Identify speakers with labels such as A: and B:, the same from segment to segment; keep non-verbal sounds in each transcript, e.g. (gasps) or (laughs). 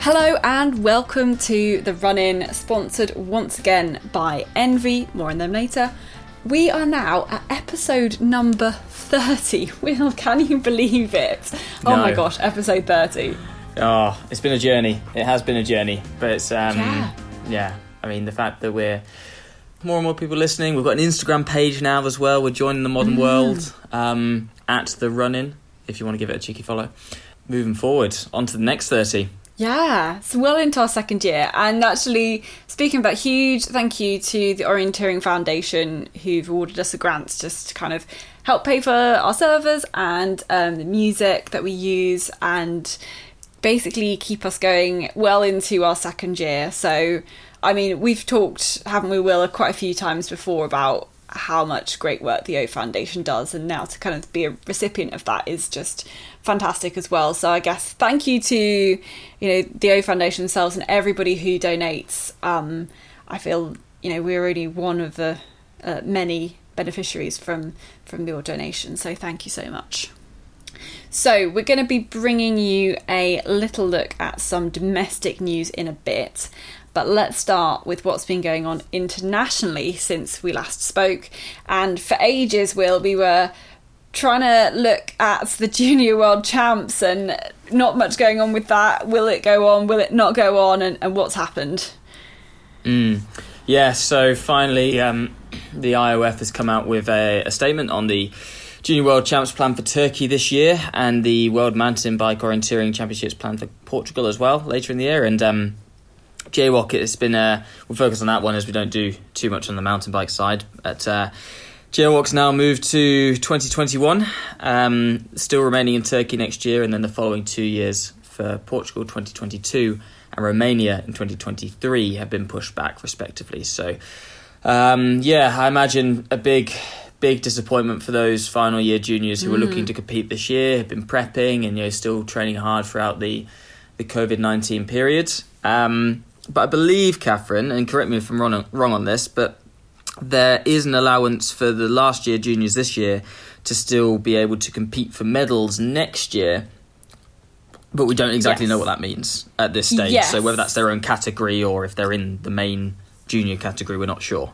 A: Hello and welcome to the run in, sponsored once again by Nvii. More on them later. We are now at episode number 30. (laughs) Will, can you believe it? Oh my gosh, episode 30.
B: Oh, it's been a journey. It has been a journey, but it's um,
A: Yeah.
B: yeah. I mean, the fact that we're more and more people listening. We've got an Instagram page now as well. We're joining the modern world um, at the run in. If you want to give it a cheeky follow. Moving forward, on to the next thirty.
A: Yeah, so well into our second year. And actually, speaking about huge thank you to the Orienteering Foundation who've awarded us a grant just to kind of help pay for our servers and um, the music that we use and basically keep us going well into our second year. So, I mean, we've talked, haven't we, Will, quite a few times before about how much great work the O Foundation does, and now to kind of be a recipient of that is just fantastic as well. So I guess thank you to you know the O Foundation themselves and everybody who donates. Um, I feel you know we're only one of the uh, many beneficiaries from from your donation. So thank you so much. So, we're going to be bringing you a little look at some domestic news in a bit, but let's start with what's been going on internationally since we last spoke. And for ages, Will, we were trying to look at the (laughs) Junior World Champs and not much going on with that. Will it go on? Will it not go on? And, and what's happened?
B: Mm. Yeah, so finally, um, the IOF has come out with a, a statement on the Junior World Champs plan for Turkey this year and the World Mountain Bike Orienteering Championships plan for Portugal as well later in the year. And um, JWOC, it's been, uh, we'll focus on that one as we don't do too much on the mountain bike side. But uh, JWOC's now moved to 2021, um, still remaining in Turkey next year, and then the following two years for Portugal 2022 and Romania in 2023 have been pushed back respectively. So, um, yeah, I imagine a big, big disappointment for those final year juniors who were looking to compete this year, have been prepping and you know still training hard throughout the the COVID nineteen period. Um, but I believe, Katherine, and correct me if I'm wrong, wrong on this, but there is an allowance for the last year juniors this year to still be able to compete for medals next year. But we don't exactly
A: Yes.
B: know what that means at this stage.
A: Yes.
B: So whether that's their own category or if they're in the main junior category, we're not sure.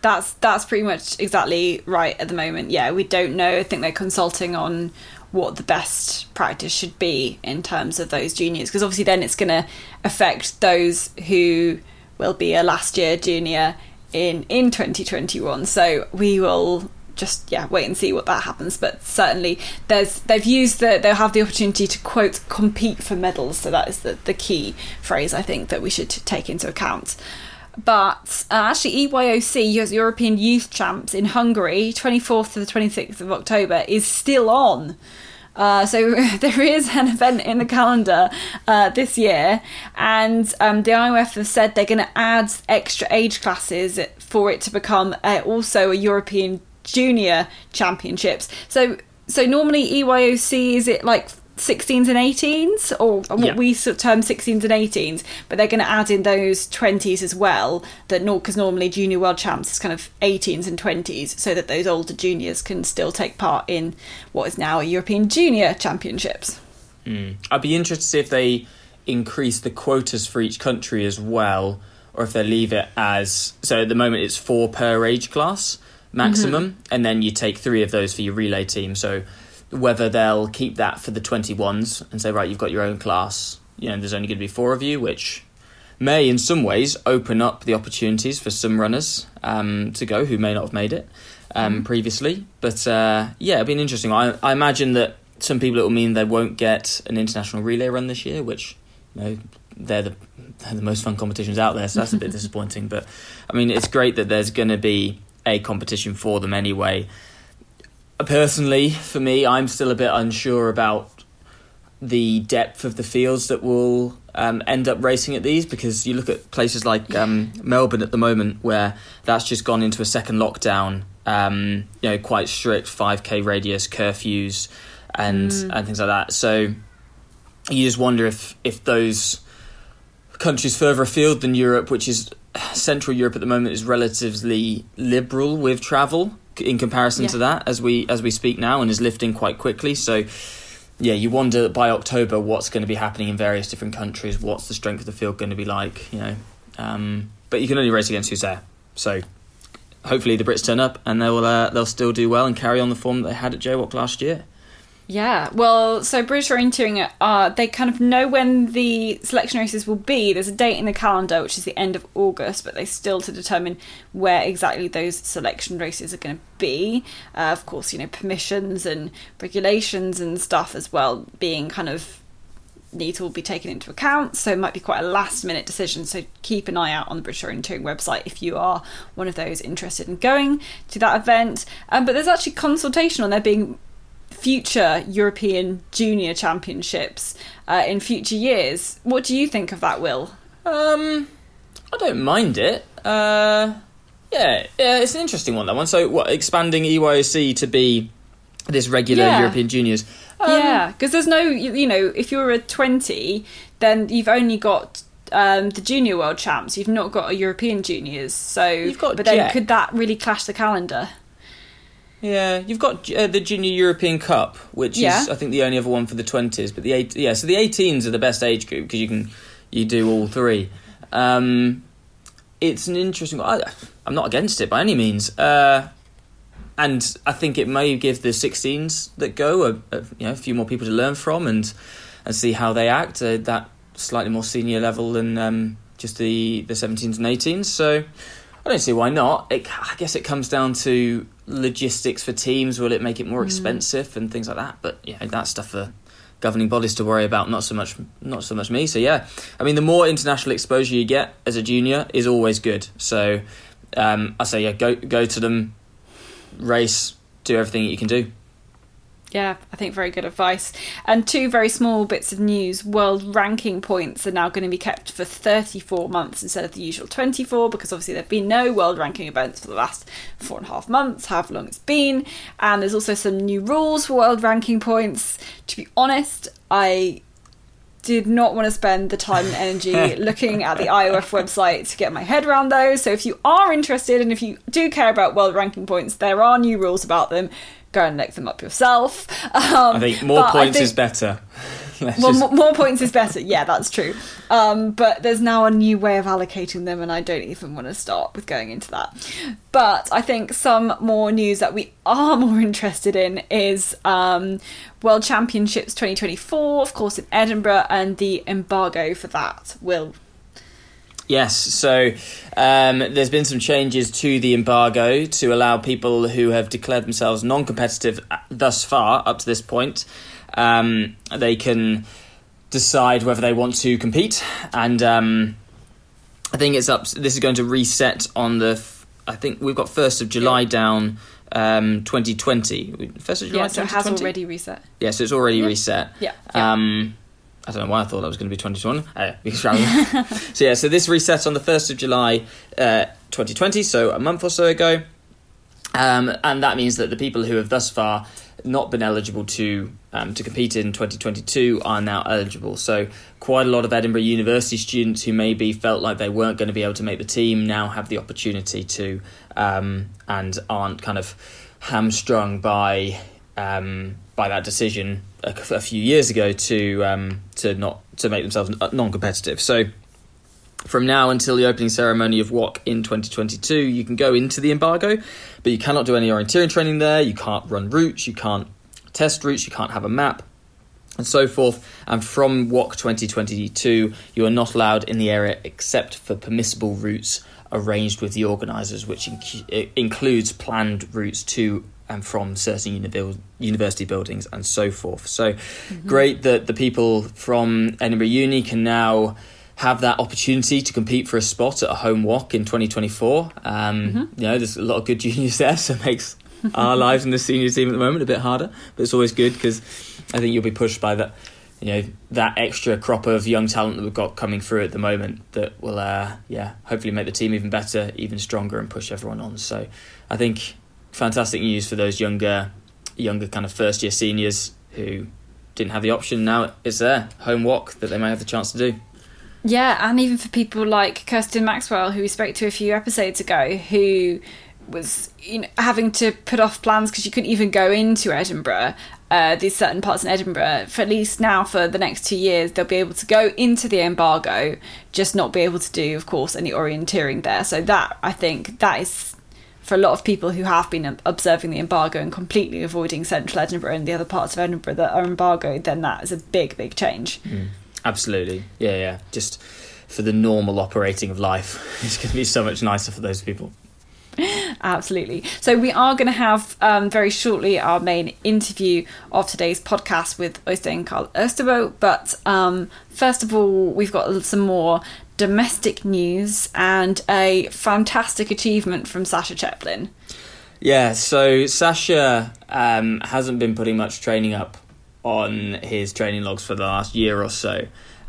A: That's that's pretty much exactly right at the moment. Yeah, we don't know. I think they're consulting on what the best practice should be in terms of those juniors because obviously then it's going to affect those who will be a last year junior in in 2021. So we will just yeah wait and see what that happens. But certainly there's they've used the they'll have the opportunity to quote compete for medals. So that is the, the key phrase i think that we should take into account but uh, actually, EYOC, European Youth Champs in Hungary, 24th to the 26th of October, is still on. Uh, so (laughs) there is an event in the calendar uh, this year, and um, the IOF have said they're going to add extra age classes for it to become uh, also a European Junior Championships. So, so normally EYOC is it like 16s and 18s, or what
B: Yeah.
A: we term 16s and 18s, but they're going to add in those 20s as well. That because normally Junior World Champs is kind of 18s and 20s, so that those older juniors can still take part in what is now a European Junior Championships.
B: Mm. I'd be interested to see if they increase the quotas for each country as well, or if they leave it as so. At the moment, it's four per age class maximum, and then you take three of those for your relay team. So whether they'll keep that for the twenty ones and say, right, you've got your own class. You know, there's only going to be four of you, which may, in some ways, open up the opportunities for some runners um, to go who may not have made it um, previously. But uh, yeah, it'd been interesting. I, I imagine that some people it will mean they won't get an international relay run this year, which you know they're the they're the most fun competitions out there, so that's a bit (laughs) disappointing. But I mean, it's great that there's going to be a competition for them anyway. Personally, for me, I'm still a bit unsure about the depth of the fields that will um, end up racing at these because you look at places like um, Melbourne at the moment where that's just gone into a second lockdown. Um, you know, quite strict 5k radius curfews and and things like that. So you just wonder if if those countries further afield than Europe, which is Central Europe at the moment, is relatively liberal with travel in comparison to that as we as we speak now, and is lifting quite quickly. So yeah, you wonder by October what's going to be happening in various different countries. What's the strength of the field going to be like? You know, um, but you can only race against who's there. So hopefully the Brits turn up and they'll uh, they'll still do well and carry on the form that they had at JWOC last year.
A: Yeah, well, so British Orienteering, uh, they kind of know when the selection races will be. There's a date in the calendar, which is the end of August, but they still to determine where exactly those selection races are going to be. Uh, of course, you know, permissions and regulations and stuff as well being kind of need to be taken into account. So it might be quite a last minute decision. So keep an eye out on the British Orienteering website if you are one of those interested in going to that event. Um, but there's actually consultation on there being future European Junior Championships uh, in future years. What do you think of that, Will?
B: Um, I don't mind it. Uh, yeah, yeah, it's an interesting one. That one. So, what expanding EYOC to be this regular
A: Yeah.
B: European Juniors? Um,
A: yeah, because there's no, you, you know, if you're a 20, then you've only got um, the junior world champs. You've not got a European juniors. So,
B: You've got
A: but then
B: Jet.
A: could that really clash the calendar?
B: Yeah, you've got uh, the Junior European Cup, which
A: Yeah.
B: is I think the only other one for the twenties. But the eight, yeah, so the 18s are the best age group because you can you do all three. Um, it's an interesting. I, I'm not against it by any means, uh, and I think it may give the 16s that go a, a you know a few more people to learn from and and see how they act at that slightly more senior level than um, just the the 17s and 18s. So. I don't see why not. It, I guess it comes down to logistics for teams. Will it make it more expensive and things like that? But yeah, that's stuff for governing bodies to worry about. Not so much, not so much me. So yeah, I mean, the more international exposure you get as a junior is always good. So um, I say yeah, go go to them, race, do everything that you can do.
A: Yeah, I think very good advice. And two very small bits of news. World ranking points are now going to be kept for 34 months instead of the usual 24 because obviously there have been no world ranking events for the last four and a half months, however long it's been. And there's also some new rules for world ranking points. To be honest, I did not want to spend the time and energy (laughs) looking at the IOF website to get my head around those. So if you are interested and if you do care about world ranking points, there are new rules about them. Go and look them up yourself. Um,
B: I think more points
A: think-
B: is better. (laughs)
A: Well,
B: just-
A: more, more points is better. Yeah, that's true. Um, but there's now a new way of allocating them, and I don't even want to start with going into that. But I think some more news that we are (laughs) more interested in is um, World Championships 2024, of course, in Edinburgh, and the embargo for that will.
B: Yes, so um, there's been some changes to the embargo to allow people who have declared themselves non competitive thus far, up to this point, um, they can decide whether they want to compete. And um, I think it's up, this is going to reset on the, I think we've got 1st of July down. Um, 2020. 1st of July.
A: Yeah, so it has
B: 2020?
A: already reset.
B: Yeah, so it's already
A: Yeah.
B: reset.
A: Yeah. yeah.
B: I don't know why I thought that was going to be 2021. (laughs) Uh, because rather- (laughs) so yeah, so this reset on the 1st of July uh, 2020, so a month or so ago. Um, and that means that the people who have thus far not been eligible to um, to compete in 2022 are now eligible. So quite a lot of Edinburgh University students who maybe felt like they weren't going to be able to make the team now have the opportunity to um, and aren't kind of hamstrung by um, by that decision a, a few years ago to um, to not to make themselves non-competitive. So from now until the opening ceremony of WOC in 2022, you can go into the embargo, but you cannot do any orienteering training there. You can't run routes. You can't test routes. You can't have a map, and so forth. And from WOC 2022, you are not allowed in the area except for permissible routes arranged with the organisers, which inc- includes planned routes to and from certain univ- university buildings and so forth. So great that the people from Edinburgh Uni can now have that opportunity to compete for a spot at a home WOC in 2024. Um, You know, there's a lot of good juniors there, so it makes our (laughs) lives in the senior team at the moment a bit harder. But it's always good because I think you'll be pushed by that, you know, that extra crop of young talent that we've got coming through at the moment that will, uh, yeah, hopefully make the team even better, even stronger, and push everyone on. So I think fantastic news for those younger, younger kind of first year seniors who didn't have the option. Now it's there, home WOC that they may have the chance to do.
A: Yeah, and even for people like Kirsten Maxwell, who we spoke to a few episodes ago, who was you know having to put off plans because you couldn't even go into Edinburgh. Uh, these certain parts in Edinburgh, for at least now for the next two years, they'll be able to go into the embargo, just not be able to do, of course, any orienteering there. So that I think that is for a lot of people who have been observing the embargo and completely avoiding central Edinburgh and the other parts of Edinburgh that are embargoed, then that is a big, big change.
B: Mm, absolutely. Yeah, yeah. Just for the normal operating of life, (laughs) it's going to be so much nicer for those people.
A: Absolutely. So we are going to have um, very shortly our main interview of today's podcast with Øystein Kvaal Østerbø. But um, first of all, we've got some more domestic news and a fantastic achievement from Sasha Cheplin.
B: Yeah, so Sasha um, hasn't been putting much training up on his training logs for the last year or so,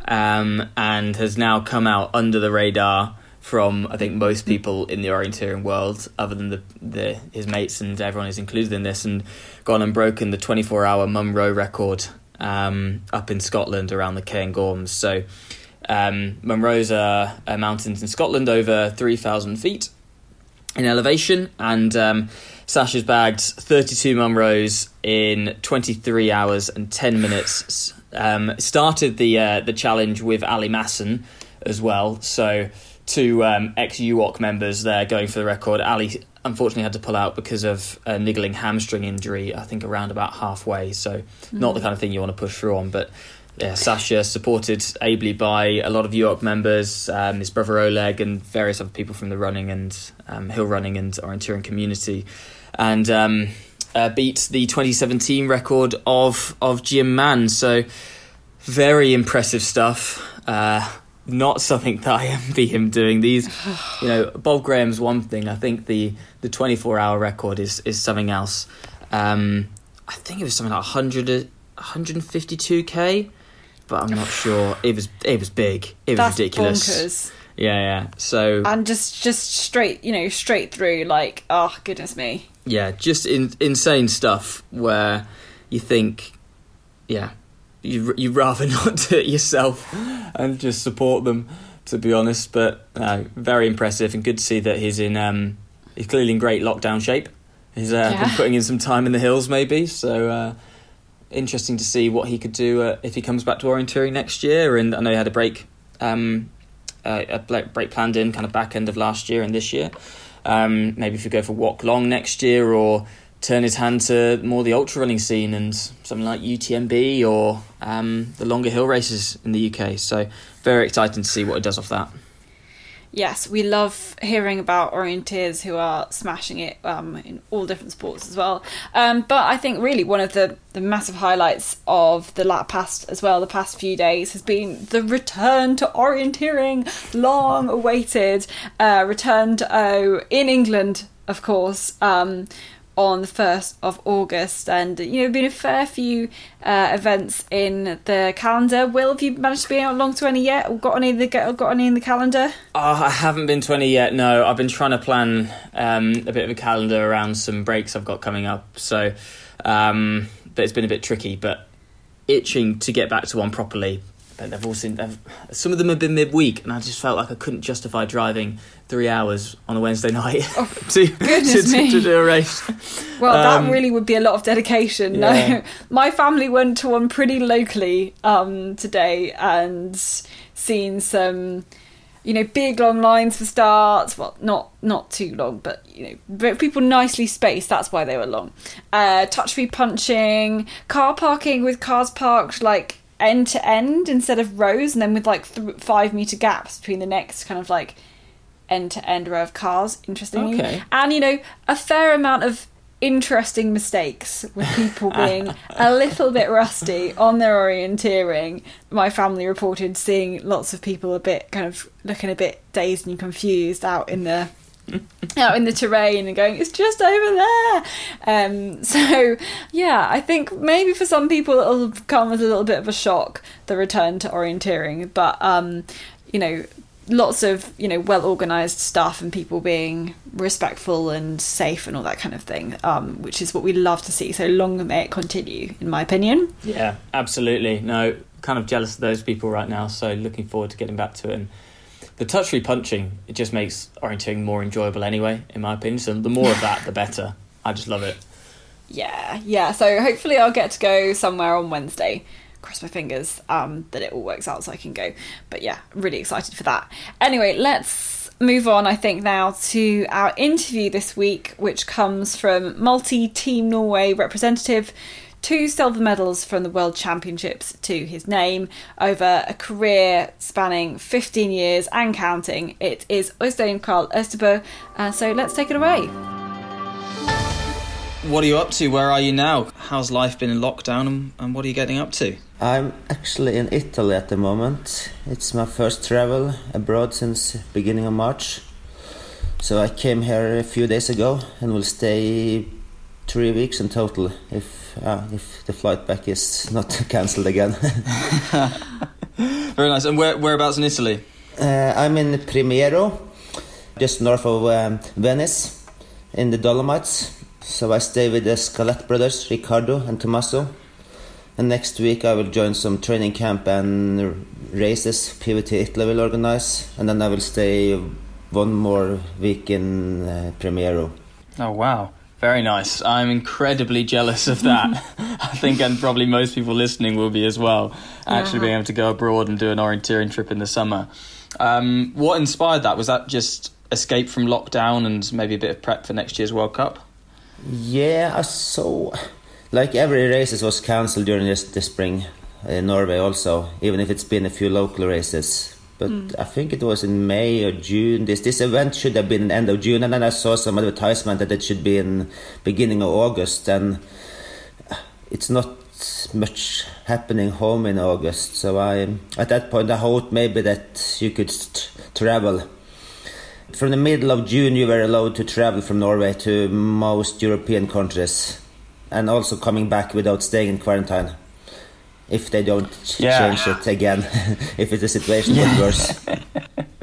B: um, and has now come out under the radar from I think most people in the orienteering world, other than the, the his mates and everyone who's included in this, and gone and broken the 24 hour Munro record um, up in Scotland around the Cairngorms. So um, Munro's a mountains in Scotland over 3,000 feet in elevation, and um, Sasha's bagged 32 Munros in 23 hours and 10 minutes. Um, started the uh, the challenge with Ali Masson as well, so two um, ex UOC members there going for the record. Ali unfortunately had to pull out because of a niggling hamstring injury, I think around about halfway, so mm. not the mm. kind of thing you want to push through on, but yeah, Sasha, supported ably by a lot of UOC members, um, his brother Oleg, and various other people from the running and um, hill running and orienteering community, and um, uh, beat the 2017 record of of Jim Mann. So very impressive stuff. Uh, not something that I (laughs) envy him doing. These, you know, Bob Graham's one thing. I think the the 24 hour record is is something else. Um, I think it was something like 100 152k but I'm not sure. It was it was big. It was
A: That's
B: ridiculous.
A: Bonkers.
B: Yeah, yeah. So
A: and just just straight, you know, straight through. Like, oh goodness me.
B: Yeah, just in, insane stuff where you think, yeah, you you rather (laughs) not do it yourself and just support them. To be honest, but uh, very impressive and good to see that he's in. Um, he's clearly in great lockdown shape. He's uh, yeah. been putting in some time in the hills, maybe. So uh, interesting to see what he could do uh, if he comes back to orienteering next year. And I know he had a break, um, uh, a break planned in kind of back end of last year and this year. Um, maybe if we go for WOC long next year or turn his hand to more the ultra running scene and something like UTMB or um, the longer hill races in the UK. So very exciting to see what he does off that
A: yes, we love hearing about orienteers who are smashing it um, in all different sports as well. Um, but I think really one of the, the massive highlights of the lap past as well, the past few days, has been the return to orienteering, long awaited uh, return to O in England, of course. Um, on the 1st of August, and you know, been a fair few uh, events in the calendar. Will, have you managed to be along to any yet, or got any, the, got any in the calendar?
B: Oh, I haven't been to any yet, no. I've been trying to plan um, a bit of a calendar around some breaks I've got coming up, so, um, but it's been a bit tricky, but itching to get back to one properly but they've all seen they've, some of them have been midweek, and I just felt like I couldn't justify driving three hours on a Wednesday (laughs) night oh, (laughs)
A: to, to,
B: to, to, do a race.
A: Well, um, that really would be a lot of dedication. Yeah. No, (laughs) my family went to one pretty locally um, today and seen some you know, big long lines for starts. Well, not not too long, but you know, people nicely spaced. That's why they were long. Uh, touch free punching, car parking with cars parked like end to end instead of rows, and then with like th- five meter gaps between the next kind of like end to end row of cars. Interestingly, okay. and you know a fair amount of interesting mistakes with people being a (laughs) little bit rusty on their orienteering. My family reported seeing lots of people a bit kind of looking a bit dazed and confused out in the (laughs) out in the terrain and going, it's just over there. Um, (laughs) so, yeah, I think maybe for some people it'll come as a little bit of a shock, the return to orienteering. But, um, you know, lots of, you know, well organised stuff and people being respectful and safe and all that kind of thing, um, which is what we love to see. So long may it continue, in my opinion.
B: Yeah, absolutely. No, kind of jealous of those people right now. So looking forward to getting back to it and the touch free punching it just makes orienteering more enjoyable anyway, in my opinion. So the more of that, the better. I just love it.
A: Yeah, yeah. So hopefully I'll get to go somewhere on Wednesday. Cross my fingers um, that it all works out so I can go. But yeah, really excited for that. Anyway, let's move on, I think, now to our interview this week, which comes from multi Team Norway representative two silver medals from the World Championships to his name over a career spanning 15 years and counting. It is Øystein Kvaal Østerbø. Uh, so let's take it away.
B: What are you up to? Where are you now? How's life been in lockdown and, and what are you getting up to?
C: I'm actually in Italy at the moment. It's my first travel abroad since beginning of March. So I came here a few days ago and will stay three weeks in total if uh, if the flight back is not (laughs) cancelled again. (laughs)
B: Very nice. And where, whereabouts in Italy?
C: Uh, I'm in Primiero, just north of um, Venice, in the Dolomites. So I stay with the Scalette brothers, Riccardo and Tommaso. And next week I will join some training camp and races PVT Italy will organize. And then I will stay one more week in uh, Primiero.
B: Oh, wow. Very nice. I'm incredibly jealous of that. (laughs) I think, and probably most people listening will be as well, actually being able to go abroad and do an orienteering trip in the summer. Um, what inspired that? Was that just escape from lockdown and maybe a bit of prep for next year's World Cup?
C: Yeah, so. Like every races was cancelled during this, the spring in Norway, also, even if it's been a few local races but mm. I think it was in May or June. This this event should have been end of June, and then I saw some advertisement that it should be in beginning of August, and it's not much happening home in August. So I at that point I hoped maybe that you could travel. From the middle of June, you were allowed to travel from Norway to most European countries, and also coming back without staying in quarantine if they don't yeah. change it again, (laughs) if it's a situation yeah. gets worse. (laughs)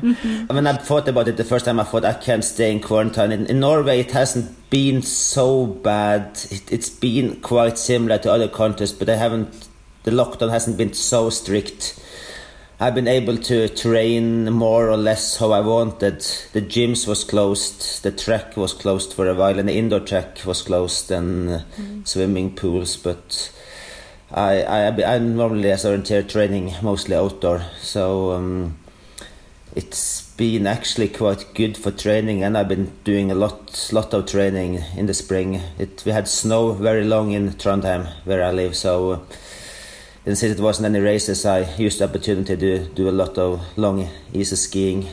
C: I mean, I thought about it the first time. I thought I can't stay in quarantine. In, in Norway, it hasn't been so bad. It, it's been quite similar to other countries, but they haven't. The lockdown hasn't been so strict. I've been able to train more or less how I wanted. The gyms was closed, the track was closed for a while, and the indoor track was closed, and uh, mm. swimming pools, but I, I, I normally as orienteer training mostly outdoor, so um, it's been actually quite good for training, and I've been doing a lot, lot of training in the spring. It we had snow very long in Trondheim, where I live, so uh, since it wasn't any races, I used the opportunity to do a lot of long easy skiing,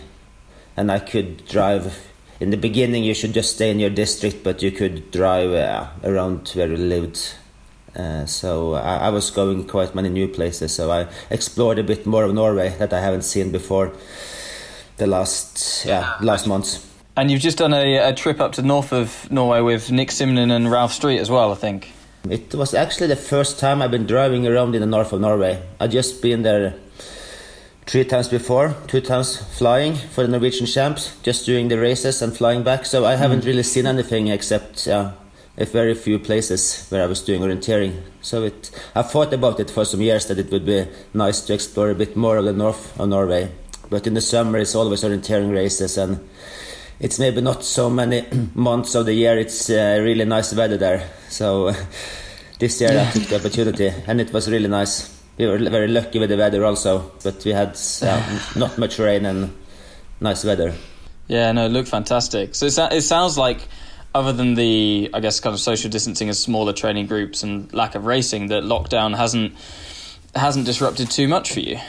C: and I could drive. In the beginning, you should just stay in your district, but you could drive uh, around where you lived uh, so I, I, was going quite many new places. So I explored a bit more of Norway that I haven't seen before the last yeah last months.
B: And you've just done a, a trip up to the north of Norway with Nick Simonen and Ralph Street as well, I think.
C: It was actually the first time I've been driving around in the north of Norway. I've just been there three times before, two times flying for the Norwegian champs, just doing the races and flying back. So I haven't mm. really seen anything except uh, a very few places where I was doing orienteering. So it, I thought about it for some years that it would be nice to explore a bit more of the north of Norway. But in the summer, it's always orienteering races, and it's maybe not so many (clears throat) months of the year. It's uh, really nice weather there. So (laughs) this year I took the opportunity, and it was really nice. We were very lucky with the weather also, but we had uh, (laughs) not much rain and nice weather.
B: Yeah, no, it looked fantastic. So it sounds like other than the, I guess, kind of social distancing of smaller training groups and lack of racing, that lockdown hasn't hasn't disrupted too much for you.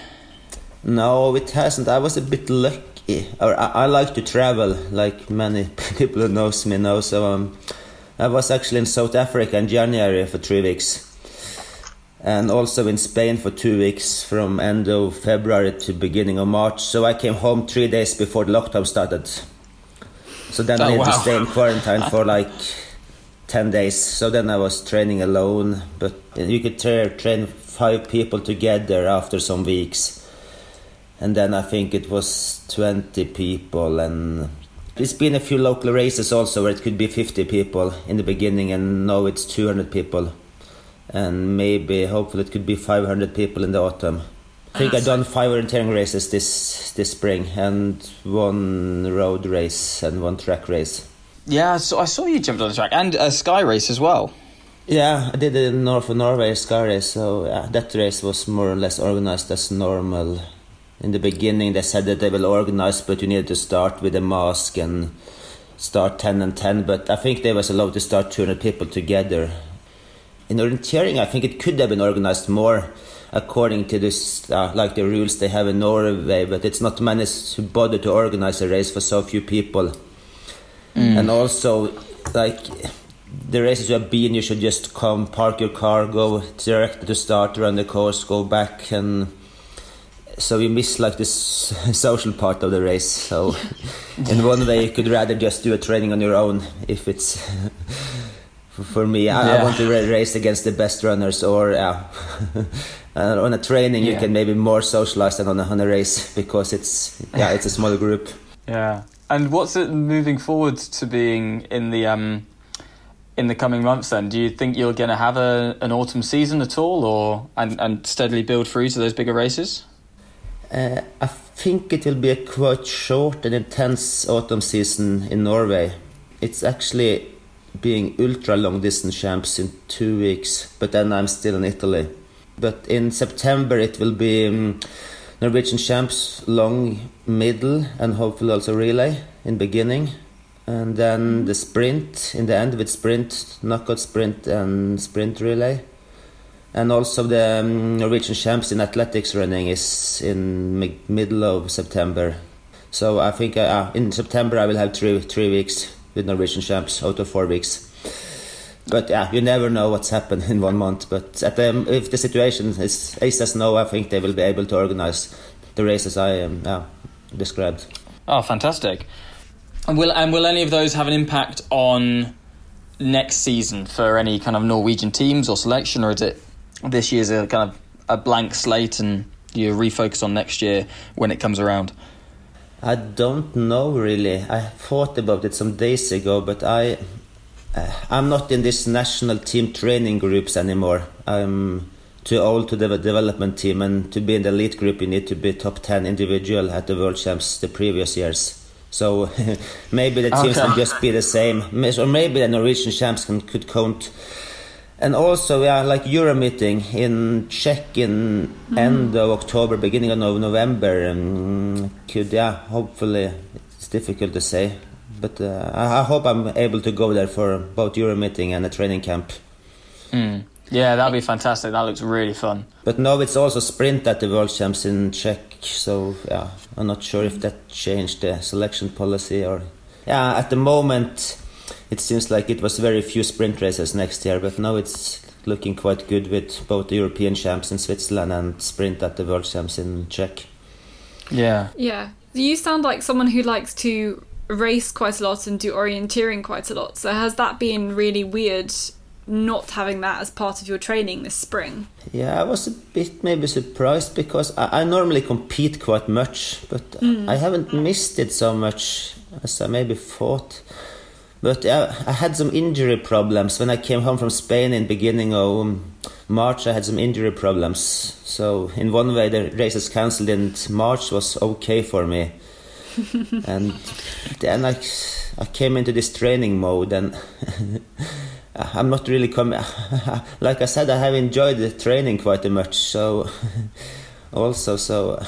C: No, it hasn't. I was a bit lucky, or I, I like to travel, like many (laughs) people who knows me know. So um, I was actually in South Africa in January for three weeks, and also in Spain for two weeks from end of February to beginning of March. So I came home three days before the lockdown started. So then oh, I had wow. to stay in quarantine for (laughs) like 10 days. So then I was training alone, but you could tra- train five people together after some weeks. And then I think it was 20 people and it's been a few local races also where it could be 50 people in the beginning and now it's 200 people and maybe hopefully it could be 500 people in the autumn I think ah, I've done five orienteering races this this spring and one road race and one track race.
B: Yeah, so I saw you jumped on the track and a sky race as well.
C: Yeah, I did the North of Norway sky race, so yeah, that race was more or less organized as normal. In the beginning, they said that they will organize, but you needed to start with a mask and start 10 and 10, but I think they was allowed to start 200 people together. In orienteering, I think it could have been organized more according to this, uh, like the rules they have in Norway, but it's not many who bother to organize a race for so few people. Mm. And also, like the races you have been, you should just come, park your car, go direct to start, run the course, go back, and so you miss like this (laughs) social part of the race. So (laughs) in one way, you could rather just do a training on your own if it's. (laughs) for me, I, yeah. I want to race against the best runners, or yeah. Uh, on a training, yeah. you can maybe more socialize than on a, on a race because it's yeah, it's a smaller group.
B: Yeah, and what's it moving forward to being in the um, in the coming months? Then, do you think you're going to have a, an autumn season at all, or and, and steadily build through to those bigger races?
C: Uh, I think it will be a quite short and intense autumn season in Norway. It's actually being ultra long distance champs in two weeks, but then I'm still in Italy. But in September it will be um, Norwegian champs long, middle, and hopefully also relay in beginning, and then the sprint in the end with sprint, knockout sprint, and sprint relay. And also the um, Norwegian champs in athletics running is in middle of September. So I think uh, in September I will have three three weeks with Norwegian champs out of four weeks but yeah, you never know what's happened in one month. But at the, if the situation is, as no, I think they will be able to organize the races I um, yeah, described.
B: Oh, fantastic! And will and will any of those have an impact on next season for any kind of Norwegian teams or selection, or is it this year's a kind of a blank slate and you refocus on next year when it comes around?
C: I don't know really. I thought about it some days ago, but I uh, I'm not in this national team training groups anymore. I'm too old to the development team, and to be in the elite group, you need to be top 10 individual at the world champs the previous years. So (laughs) maybe the teams okay. can just be the same, or maybe the Norwegian champs can, could count. And also, yeah, like Euro meeting in Czech in mm. end of October, beginning of November, um, could yeah, hopefully it's difficult to say but uh, I, hope I'm able to go there for both Euro meeting and a training camp.
B: Mm. Yeah, that'd be fantastic. That looks really fun.
C: But now it's also sprint at the World Champs in Czech, so yeah, I'm not sure if that changed the selection policy or. Yeah, at the moment, it seems like it was very few sprint races next year, but now it's looking quite good with both the European champs in Switzerland and sprint at the World Champs in Czech.
B: Yeah.
A: Yeah. You sound like someone who likes to race quite a lot and do orienteering quite a lot. So has that been really weird not having that as part of your training this spring?
C: Yeah, I was a bit maybe surprised because I, I normally compete quite much, but mm. I haven't missed it so much as I maybe thought. But I, I had some injury problems when I came home from Spain in beginning of March. I had some injury problems, so in one way the races cancelled in March was okay for me (laughs) and then I, I came into this training mode and (laughs) I'm not really coming. (laughs) like I said, I have enjoyed the training quite a much. So also, so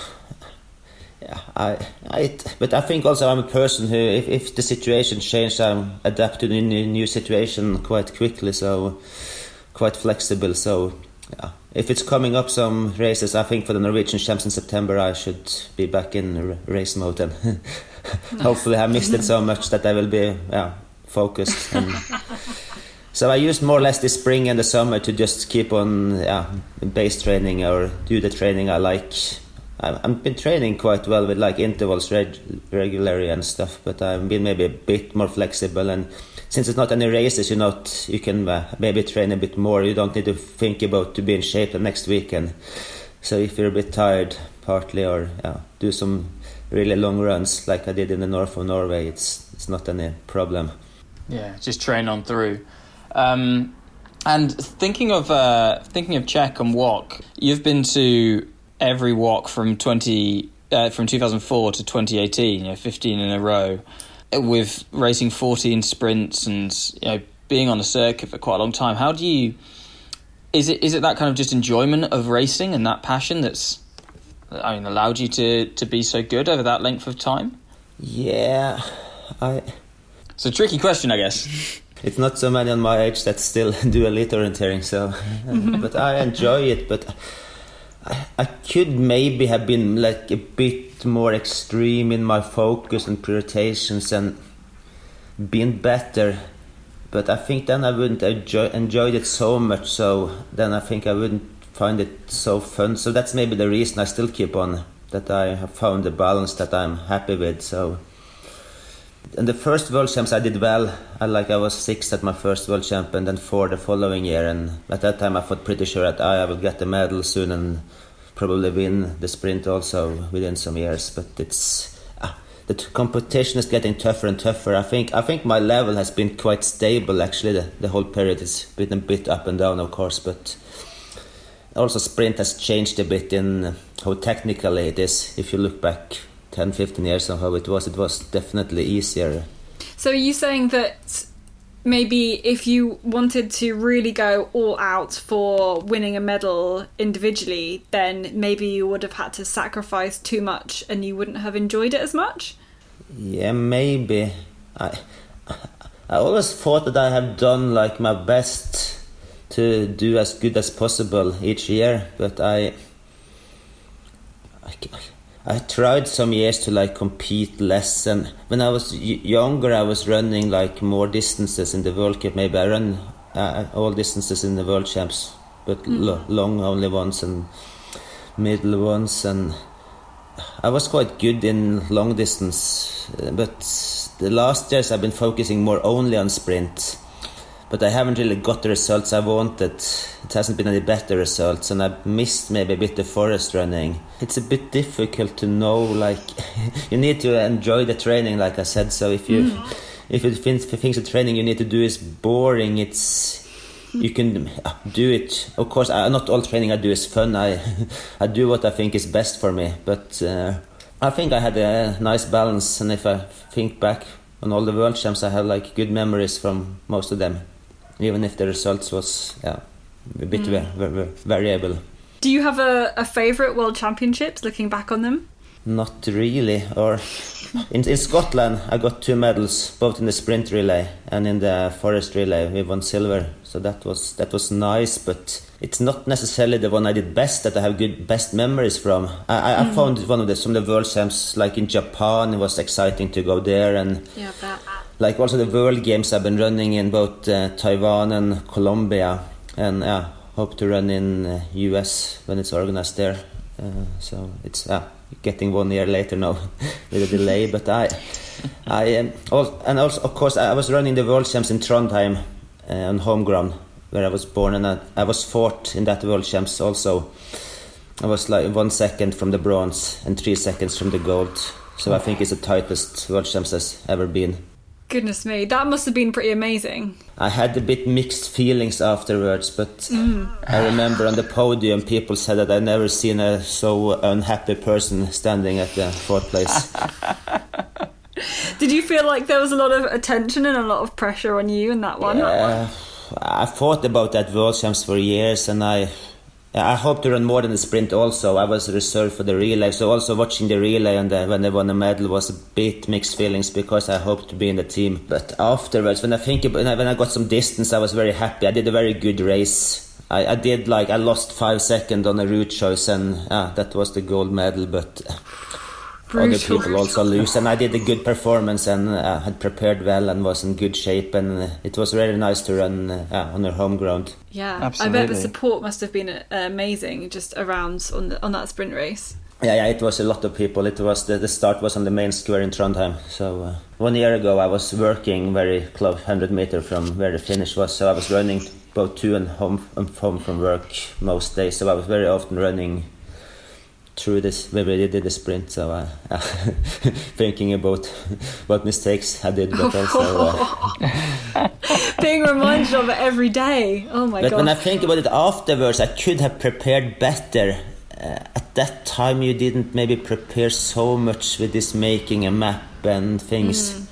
C: yeah, I, I, but I think also I'm a person who, if, if the situation changes, I'm adapt to the new situation quite quickly. So quite flexible. So yeah if it's coming up some races, I think for the Norwegian champs in September, I should be back in race mode and (laughs) hopefully I missed it so much that I will be yeah, focused. And (laughs) so I used more or less this spring and the summer to just keep on yeah, base training or do the training I like. I've been training quite well with like intervals reg- regularly and stuff, but I've been maybe a bit more flexible and since it's not any races, you know, you can uh, maybe train a bit more. You don't need to think about to be in shape the next weekend. So if you're a bit tired, partly, or do some really long runs like I did in the north of Norway, it's it's not any problem.
B: Yeah, just train on through. Um, and thinking of uh, thinking of Czech and WOC, you've been to every WOC from 20 uh, from 2004 to 2018, you know, 15 in a row, with racing 14 sprints and you know being on a circuit for quite a long time. How do you? Is it is it that kind of just enjoyment of racing and that passion that's I mean allowed you to to be so good over that length of time?
C: Yeah, I.
B: It's a tricky question, I guess. (laughs)
C: It's not so many on my age that still (laughs) do elite orienteering, so. (laughs) but I enjoy it. But I, I could maybe have been like a bit more extreme in my focus and prioritizations and been better. But I think then I wouldn't enjoy enjoyed it so much. So then I think I wouldn't find it so fun. So that's maybe the reason I still keep on. That I have found a balance that I'm happy with. So in the first World Champs, I did well. I like I was sixth at my first World Champ, and then four the following year. And at that time, I thought pretty sure that I will get the medal soon and probably win the sprint also within some years. But it's ah, the t- competition is getting tougher and tougher. I think I think my level has been quite stable actually. The, the whole period has been a bit up and down, of course, but also sprint has changed a bit in how technically it is. If you look back 10, 15 years on how it was, it was definitely easier.
A: So are you saying that maybe if you wanted to really go all out for winning a medal individually, then maybe you would have had to sacrifice too much and you wouldn't have enjoyed it as much?
C: Yeah, maybe. I (laughs) I always thought that I have done like my best to do as good as possible each year, but I I, I tried some years to like compete less, and when I was younger, I was running like more distances in the World Cup. Maybe I run uh, all distances in the World Champs, but mm. lo- long only ones and middle ones, and I was quite good in long distance. But the last years, I've been focusing more only on sprint but I haven't really got the results I wanted. It hasn't been any better results, and I've missed maybe a bit the forest running. It's a bit difficult to know. Like, (laughs) you need to enjoy the training, like I said. So if you mm. if you think the training you need to do is boring, it's you can do it. Of course, I, not all training I do is fun. I (laughs) I do what I think is best for me, but uh, I think I had a nice balance. And if I think back on all the world champs, I have like good memories from most of them even if the results was yeah a bit mm. variable.
A: Do you have a, a favorite world championships looking back on them?
C: Not really. Or in, in Scotland, I got two medals, both in the sprint relay and in the forest relay. We won silver, so that was that was nice. But it's not necessarily the one I did best that I have good best memories from. I, I, mm. I found one of the some of the world champs, like in Japan, it was exciting to go there and.
A: Yeah, that
C: like also the World Games I've been running in both uh, Taiwan and Colombia, and yeah, hope to run in uh, US when it's organized there. Uh, so it's getting one year later now (laughs) with a delay, but I, I um, also, and also of course I was running the World Champs in Trondheim uh, on home ground where I was born, and I, I was fourth in that World Champs also. I was like one second from the bronze and three seconds from the gold. So I think it's the tightest World Champs has ever been.
A: Goodness me, that must have been pretty amazing.
C: I had a bit mixed feelings afterwards, but mm. I remember on the podium people said that I'd never seen a so unhappy person standing at the fourth place. (laughs)
A: Did you feel like there was a lot of attention and a lot of pressure on you in that one?
C: Yeah, I thought about that World Champs for years, and I I hope to run more than the sprint also. I was reserved for the relay, so also watching the relay and the, when they won the medal was a bit mixed feelings because I hoped to be in the team. But afterwards, when I think about when I got some distance, I was very happy. I did a very good race. I, I did like I lost five seconds on a route choice, and ah, that was the gold medal. But other people also lose. And I did a good performance and uh, had prepared well and was in good shape. And uh, it was very nice to run uh, on our home ground.
A: Yeah, Absolutely. I bet the support must have been uh, amazing just around on the, on that sprint race.
C: Yeah, yeah, it was a lot of people. It was the, the start was on the main square in Trondheim. So uh, one year ago, I was working very close, hundred meter from where the finish was. So I was running both to and home, home from work most days. So I was very often running through this we really did the sprint so uh, uh, (laughs) thinking about what mistakes I did but also uh, (laughs)
A: being reminded of it every day oh my
C: but
A: god
C: when I think about it afterwards I could have prepared better uh, at that time you didn't maybe prepare so much with this making a map and things.
A: Mm.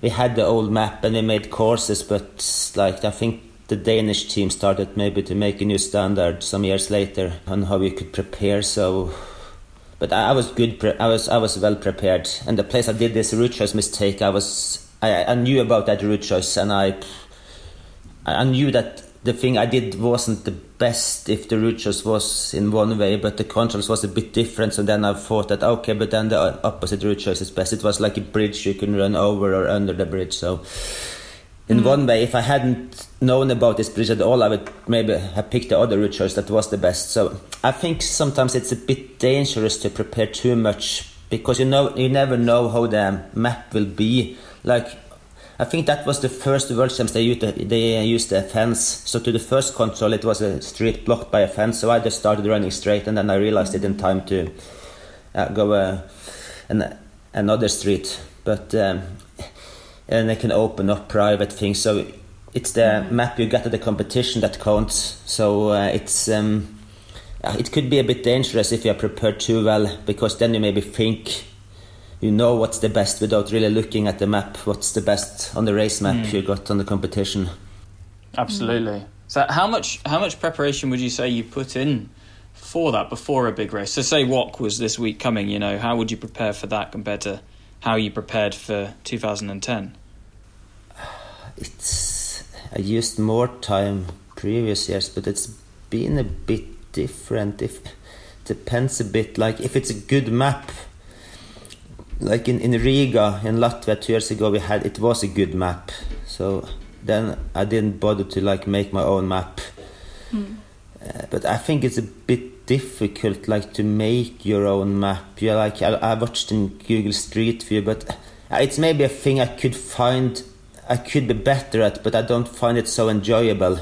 C: We had the old map and we made courses, but like I think the Danish team started maybe to make a new standard some years later on how you could prepare. So, but I, I was good. Pre- I was I was well prepared. And the place I did this route choice mistake, I was I, I knew about that route choice, and I I knew that the thing I did wasn't the best if the route choice was in one way, but the controls was a bit different. So then I thought that okay, but then the opposite route choice is best. It was like a bridge you can run over or under the bridge. So in mm. one way, if I hadn't known about this bridge at all, I would maybe have picked the other route choice that was the best. So I think sometimes it's a bit dangerous to prepare too much because you know you never know how the map will be. Like I think that was the first World Champs they used they used a fence. So to the first control, it was a street blocked by a fence. So I just started running straight, and then I realized it in time to uh, go uh, an, another street. But um, and they can open up private things. So it's the map you get at the competition that counts. So uh, it's um, uh, it could be a bit dangerous if you are prepared too well, because then you maybe think you know what's the best without really looking at the map. What's the best on the race map you got on the competition?
B: Absolutely. So how much how much preparation would you say you put in for that before a big race? So say WOC was this week coming, you know, how would you prepare for that compared to how you prepared for 2010?
C: It's I used more time previous years, but it's been a bit different. If depends a bit. Like if it's a good map, like in, in Riga in Latvia two years ago, we had it was a good map. So then I didn't bother to like make my own map. Uh, but I think it's a bit difficult, like to make your own map. You like I, I watched in Google Street View, but uh, it's maybe a thing I could find. I could be better at, but I don't find it so enjoyable.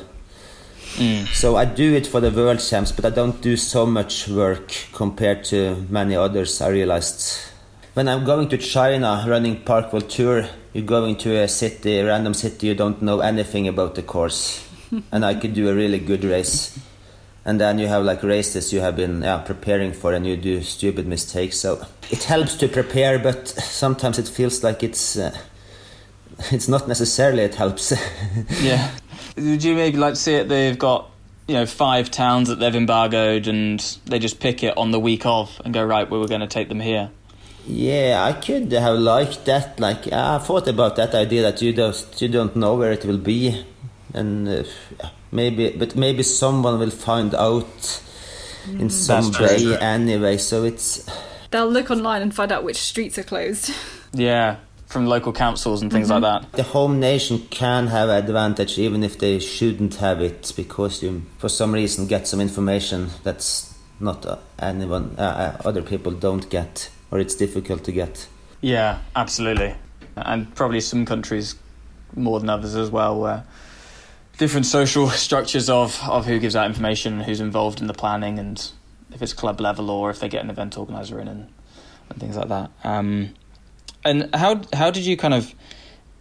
C: So I do it for the world champs, but I don't do so much work compared to many others. I realized when I'm going to China running Park World Tour, you're going to a city, a random city, you don't know anything about the course, (laughs) and I could do a really good race. And then you have like races you have been yeah, preparing for, and you do stupid mistakes. So it helps to prepare, but sometimes it feels like it's uh, (laughs) it's not necessarily it helps. (laughs)
B: Yeah. Would you maybe like to see it? They've got you know five towns that they've embargoed, and they just pick it on the week of and go right. We were going to take them here.
C: Yeah, I could have liked that. Like I thought about that idea that you just you don't know where it will be, and uh, maybe but maybe someone will find out in some
B: That's true.
C: way anyway. So it's
A: They'll look online and find out which streets are closed.
B: Yeah, from local councils and things like that.
C: the home nation can have advantage even if they shouldn't have it because you for some reason get some information that's not uh, anyone uh, uh, other people don't get or it's difficult to get.
B: Yeah, absolutely. And probably some countries more than others as well, where different social (laughs) structures of, of who gives out information, who's involved in the planning, and if it's club level or if they get an event organizer in and, and things like that. Um, and how how did you kind of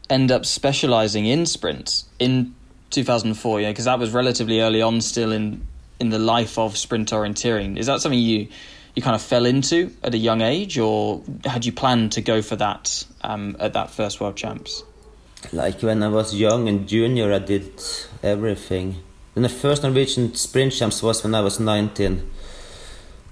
B: end up specializing in sprints in 2004? Yeah, because that was relatively early on, still in in the life of sprint orienteering. Is that something you you kind of fell into at a young age, or had you planned to go for that um, at that first World Champs?
C: Like when I was young and junior, I did everything. Then the first Norwegian sprint champs was when I was 19.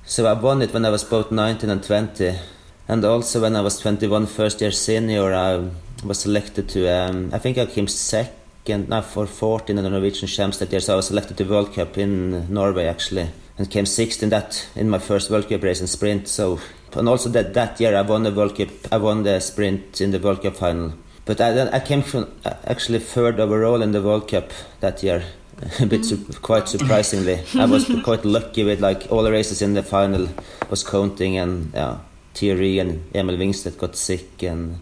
C: So I won it when I was both 19 and 20. And also when I was 21, first year senior, I was selected to, um, I think I came second, now for 14 in the Norwegian champs that year. So I was selected to World Cup in Norway actually. And came sixth in that, in my first World Cup race in sprint. So, and also that, that year I won the World Cup, I won the sprint in the World Cup final. But I, I came from actually third overall in the World Cup that year. (laughs) A bit su- quite surprisingly, I was quite lucky with like all the races in the final was counting, and yeah, Thierry and Emil Wingstedt got sick, and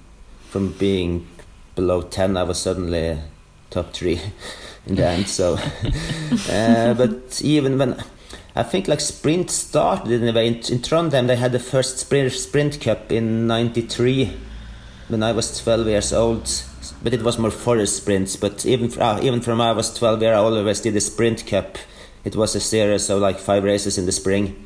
C: from being below ten, I was suddenly top three (laughs) in the end. So, (laughs) uh, but even when I think like sprint started in a way in, in Trondheim, they had the first sprint sprint cup in '93 when I was 12 years old. But it was more forest sprints. But even uh, even from I was 12 years, I always did the sprint cup. It was a series of like five races in the spring.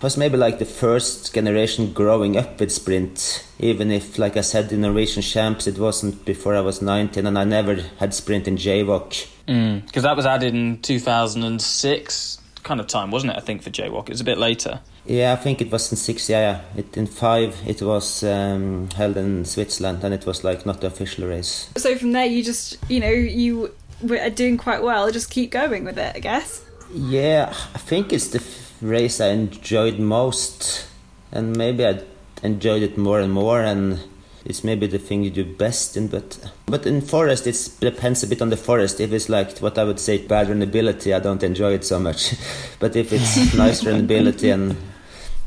C: Was maybe like the first generation growing up with sprint. Even if, like I said, in Norwegian champs, it wasn't before I was 19, and I never had sprint in JWOC.
B: Because mm, that was added in 2006 kind of time, wasn't it? I think for JWOC, it was a bit later.
C: Yeah, I think it was in six. Yeah, yeah. It, in five, it was um, held in Switzerland, and it was like not the official race.
A: So from there, you just, you know, you were doing quite well. Just keep going with it, I guess.
C: Yeah, I think it's the race I enjoyed most, and maybe I enjoyed it more and more, and it's maybe the thing you do best in. But but in forest, it depends a bit on the forest. If it's like what I would say bad runnability, I don't enjoy it so much. (laughs) but if it's (laughs) nice runnability and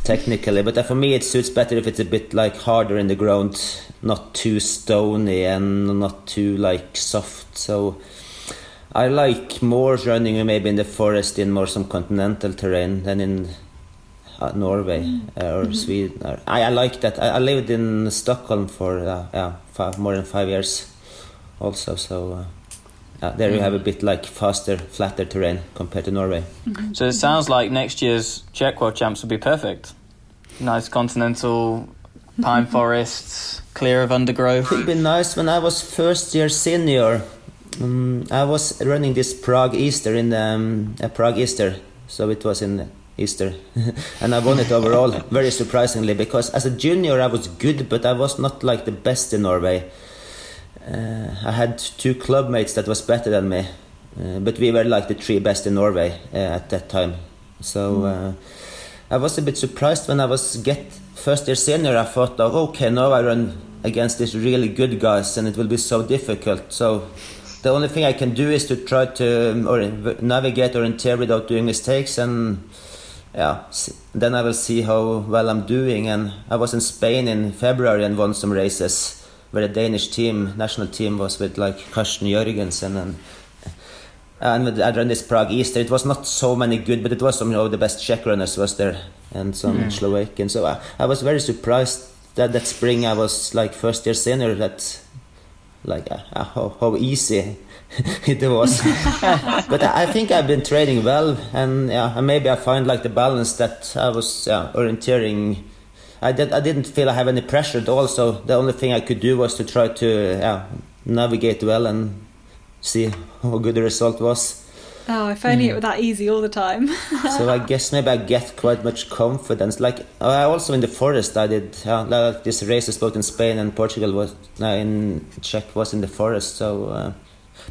C: technically, but for me it suits better if it's a bit like harder in the ground, not too stony and not too like soft. So I like more running maybe in the forest in more some continental terrain than in uh, Norway mm. uh, or mm-hmm. Sweden. Or, I, I, like that. I, I, lived in Stockholm for uh, yeah five, more than five years, also. So uh, there mm. you have a bit like faster, flatter terrain compared to Norway.
B: Mm-hmm. So it sounds like next year's Czech World Champs would be perfect. Nice continental pine (laughs) forests, clear of undergrowth.
C: It would be nice when I was first year senior. Um, I was running this Prague Easter in um, a Prague Easter, so it was in Easter, (laughs) and I won it overall. (laughs) very surprisingly, because as a junior I was good, but I was not like the best in Norway. Uh, I had two club mates that was better than me, uh, but we were like the three best in Norway uh, at that time. So mm. I was a bit surprised when I was get first year senior. I thought, oh, okay, now I run against these really good guys, and it will be so difficult. So the only thing I can do is to try to um, or navigate or enter without doing mistakes and yeah then I will see how well I'm doing. And I was in Spain in February and won some races where the Danish team national team was with like Karsten Jørgensen and and I ran this Prague Easter. It was not so many good but it was some of the best Czech runners was there and some mm. Slovakian. So I, I was very surprised that that spring I was like first year senior that like uh, uh, how, how easy (laughs) it was. (laughs) but I think I've been trading well, and yeah, and maybe I find like the balance that I was yeah, orienteering. I did. I didn't feel I have any pressure at all. So the only thing I could do was to try to yeah, navigate well and see how good the result was.
A: Oh, if only mm. it were that easy all the time. (laughs)
C: so I guess maybe I get quite much confidence. Like I also in the forest, I did uh, like this races both in Spain and Portugal was uh, in Czech was in the forest. So, uh,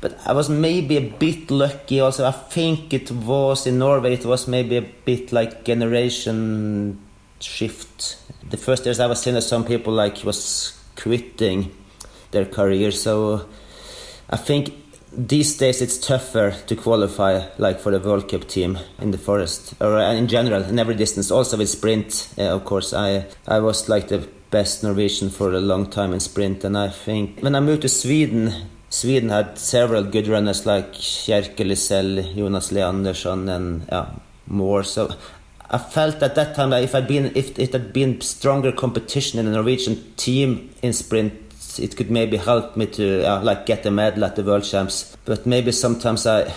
C: but I was maybe a bit lucky. Also, I think it was in Norway. It was maybe a bit like generation shift. The first years I was seeing some people like was quitting their career. So I think these days it's tougher to qualify like for the World Cup team in the forest or uh, in general in every distance. Also with sprint uh, of course I I was like the best Norwegian for a long time in sprint and I think when I moved to Sweden Sweden had several good runners like Jerker Lysell, Jonas Leandersson and yeah, more. So I felt at that time that if I'd been if it had been stronger competition in the Norwegian team in sprint it could maybe help me to uh, like get a medal at the world champs but maybe sometimes i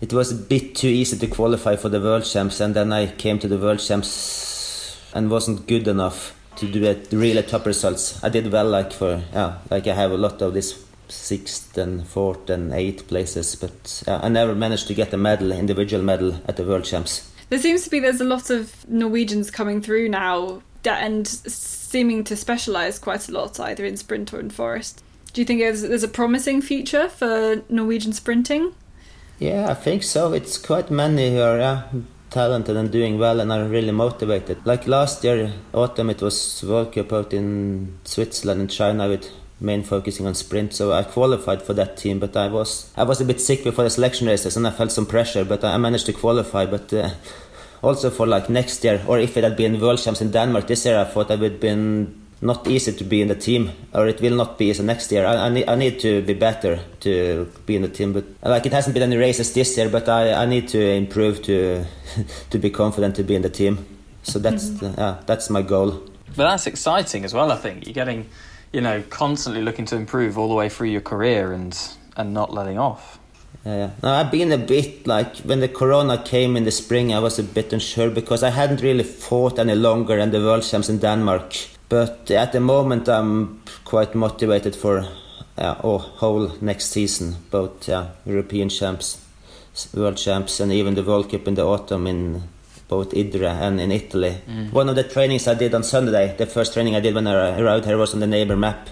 C: it was a bit too easy to qualify for the world champs and then i came to the world champs and wasn't good enough to do it really top results. I did well like for yeah like i have a lot of this sixth and fourth and eighth places but i never managed to get a medal individual medal at the world champs.
A: There seems to be there's a lot of norwegians coming through now and seeming to specialise quite a lot, either in sprint or in forest. Do you think there's a promising future for Norwegian sprinting?
C: Yeah, I think so. It's quite many who are talented and doing well and are really motivated. Like last year, autumn, it was World Cup out in Switzerland and China with main focusing on sprint. So I qualified for that team, but I was I was a bit sick before the selection races and I felt some pressure. But I managed to qualify. But uh, also for like next year, or if it had been World Champs in Denmark this year, I thought it would have been not easy to be in the team, or it will not be easy next year. I, I, need, I need to be better to be in the team, but like it hasn't been any races this year, but I, I need to improve to (laughs) to be confident to be in the team. So that's mm-hmm. the, that's my goal.
B: But that's exciting as well. I think you're getting, you know, constantly looking to improve all the way through your career and and not letting off.
C: Yeah, yeah. No, I've been a bit like when the corona came in the spring, I was a bit unsure because I hadn't really fought any longer in the world champs in Denmark. But at the moment, I'm quite motivated for uh, oh, whole next season, both yeah, European champs, world champs, and even the World Cup in the autumn in both Idre and in Italy. Mm. One of the trainings I did on Sunday, the first training I did when I arrived here was on the neighbor map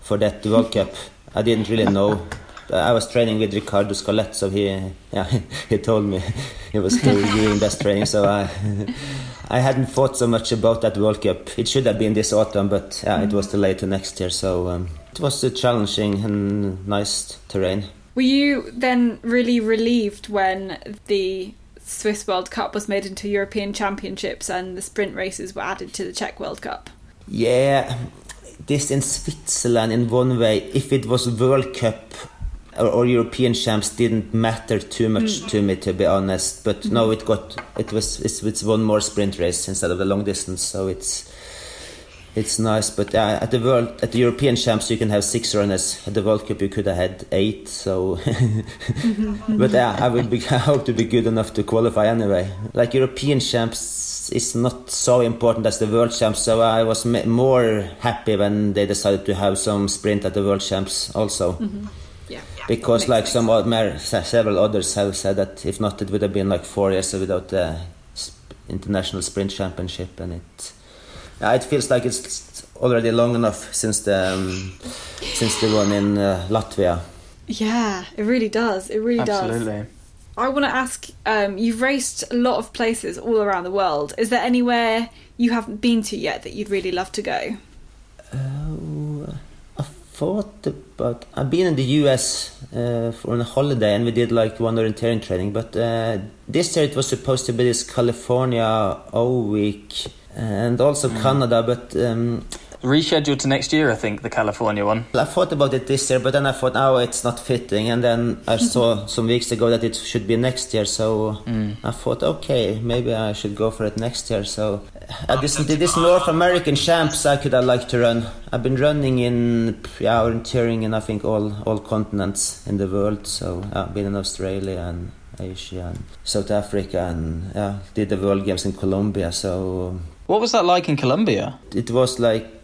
C: for that World Cup. I didn't really know. I was training with Riccardo Scalet, so he yeah (laughs) he told me he was (laughs) doing best training. So I I hadn't thought so much about that World Cup. It should have been this autumn, but yeah, it was delayed to next year. So um, it was a challenging and nice terrain.
A: Were you then really relieved when the Swiss World Cup was made into European Championships and the sprint races were added to the Czech World Cup?
C: Yeah, this in Switzerland in one way. If it was World Cup or, or European champs, didn't matter too much mm. to me, to be honest. But mm. no, it got it was it's, it's one more sprint race instead of the long distance, so it's it's nice. But uh, at the world, at the European champs, you can have six runners. At the World Cup, you could have had eight. So, (laughs) but uh, I would be, (laughs) I hope to be good enough to qualify anyway. Like European champs is not so important as the World champs. So I was more happy when they decided to have some sprint at the World champs also.
A: Mm-hmm. Yeah,
C: because like some other, several others have said that if not, it would have been like four years without the international sprint championship, and it yeah, it feels like it's already long enough since the um, since the one in uh, Latvia.
A: Yeah, it really does. It really
B: Absolutely. does. Absolutely.
A: I want to ask um, you've raced a lot of places all around the world. Is there anywhere you haven't been to yet that you'd really love to go?
C: Uh, I thought about. I've been in the US uh, for a holiday and we did like one orienteering training, but uh, this year it was supposed to be this California O week and also mm. Canada, but. Um,
B: Rescheduled to next year, I think, the California one.
C: I thought about it this year, but then I thought, oh, it's not fitting. And then I (laughs) saw some weeks ago that it should be next year, so mm. I thought, okay, maybe I should go for it next year. So uh, this, this North American champs I could have liked to run. I've been running in, yeah, orienteering in I think all all continents in the world. So I've been in Australia and Asia and South Africa and yeah, did the World Games in Colombia. So
B: what was that like in Colombia?
C: It was like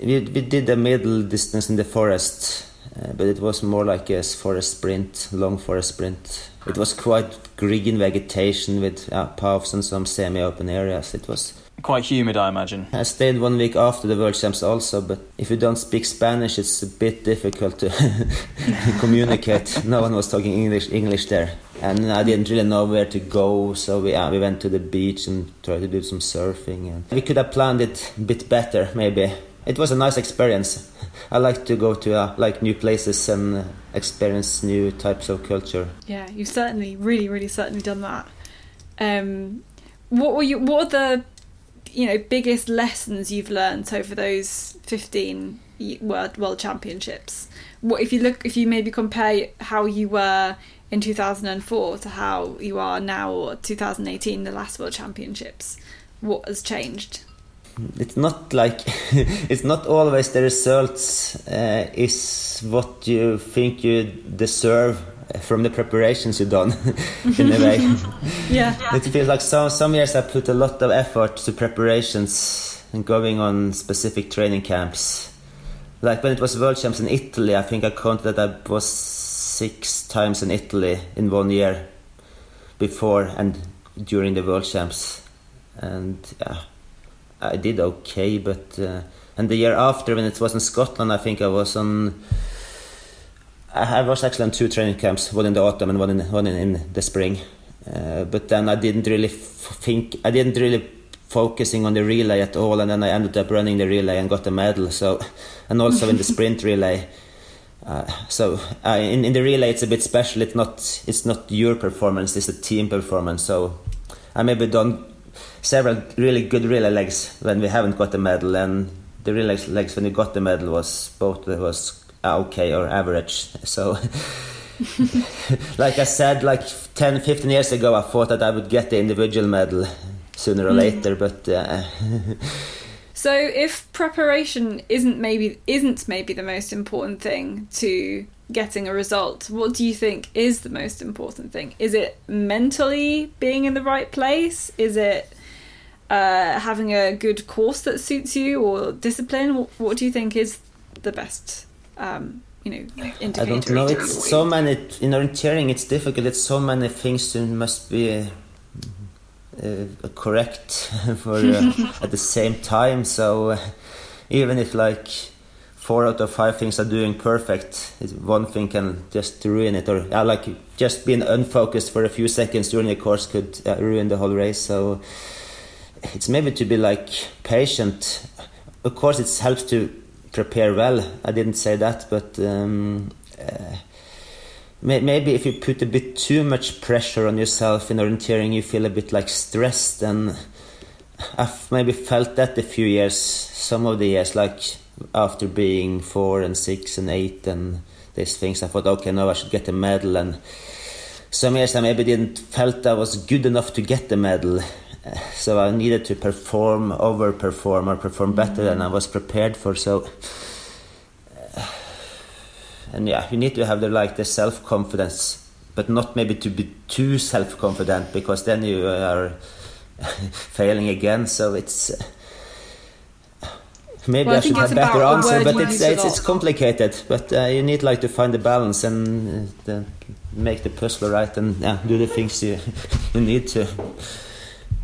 C: we, we did a middle distance in the forest, uh, but it was more like a forest sprint, long forest sprint. It was quite green vegetation with uh, paths and some semi-open areas. It was
B: quite humid, I imagine.
C: I stayed one week after the World Champs also, but if you don't speak Spanish, it's a bit difficult to (laughs) communicate. (laughs) no one was talking English English there, and I didn't really know where to go. So we we went to the beach and tried to do some surfing. And we could have planned it a bit better, maybe. It was a nice experience. (laughs) I like to go to uh, like new places and experience new types of culture.
A: Yeah, you've certainly, really, really, certainly done that. Um, what were you? What are the you know biggest lessons you've learned over those 15 world world championships what if you look if you maybe compare how you were in 2004 to how you are now or 2018 the last world championships what has changed
C: it's not like (laughs) it's not always the results uh, is what you think you deserve from the preparations you've done (laughs) in a way. (laughs)
A: yeah.
C: It feels like some some years I put a lot of effort to preparations and going on specific training camps. Like when it was World Champs in Italy, I think I counted that I was six times in Italy in one year before and during the World Champs. And yeah, I did okay, but uh, and the year after when it was in Scotland, I think I was on I was actually on two training camps, one in the autumn and one in one in, in the spring. Uh, but then I didn't really think I didn't really focusing on the relay at all, and then I ended up running the relay and got a medal. So, (laughs) and also in the sprint (laughs) relay. Uh, so uh, in in the relay it's a bit special. It's not it's not your performance; it's a team performance. So I maybe done several really good relay legs when we haven't got the medal, and the relay legs when we got the medal was both was Ah, okay or average. (laughs) So, (laughs) like I said, like 10, 15 years ago, I thought that I would get the individual medal sooner or mm. later, but. Uh, (laughs)
A: so, if preparation isn't maybe isn't maybe the most important thing to getting a result, what do you think is the most important thing? Is it mentally being in the right place? Is it uh, having a good course that suits you or discipline? What, what do you think is the best, um, you know, indicator?
C: I don't know. It's so many in orienteering. It's difficult. It's so many things that must be uh, uh, correct (laughs) for uh, (laughs) at the same time. So uh, even if like four out of five things are doing perfect, one thing can just ruin it. Or uh, like just being unfocused for a few seconds during a course could uh, ruin the whole race. So it's maybe to be like patient. Of course, it helps to prepare well. I didn't say that, but um, uh, may, maybe if you put a bit too much pressure on yourself in orienteering, you feel a bit like stressed. And I've maybe felt that a few years, some of the years, like after being four and six and eight and these things, I thought, okay, now I should get a medal. And some years I maybe didn't felt I was good enough to get the medal so I needed to perform, overperform, or perform better than I was prepared for. So, and yeah, you need to have the like the self confidence, but not maybe to be too self confident because then you are (laughs) failing again. So it's. Maybe
A: Well, I
C: should have better answer, but it's it's, it's complicated. But uh, you need like to find the balance and uh, the, make the puzzle right and yeah, do the things you (laughs) you need to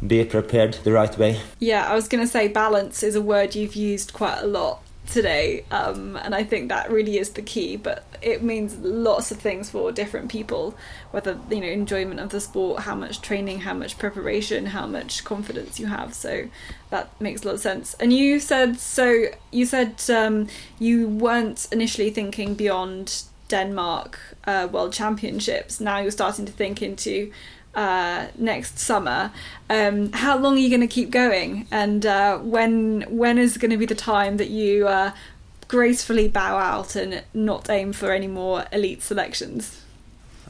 C: be prepared the right way.
A: Yeah, I was going to say balance is a word you've used quite a lot today, um, and I think that really is the key. But it means lots of things for different people, whether you know enjoyment of the sport, how much training, how much preparation, how much confidence you have. So that makes a lot of sense. And you said so. You said um, you weren't initially thinking beyond Denmark uh, World Championships. Now you're starting to think into uh, next summer. Um, how long are you going to keep going? And uh, when when is going to be the time that you uh, gracefully bow out and not aim for any more elite selections?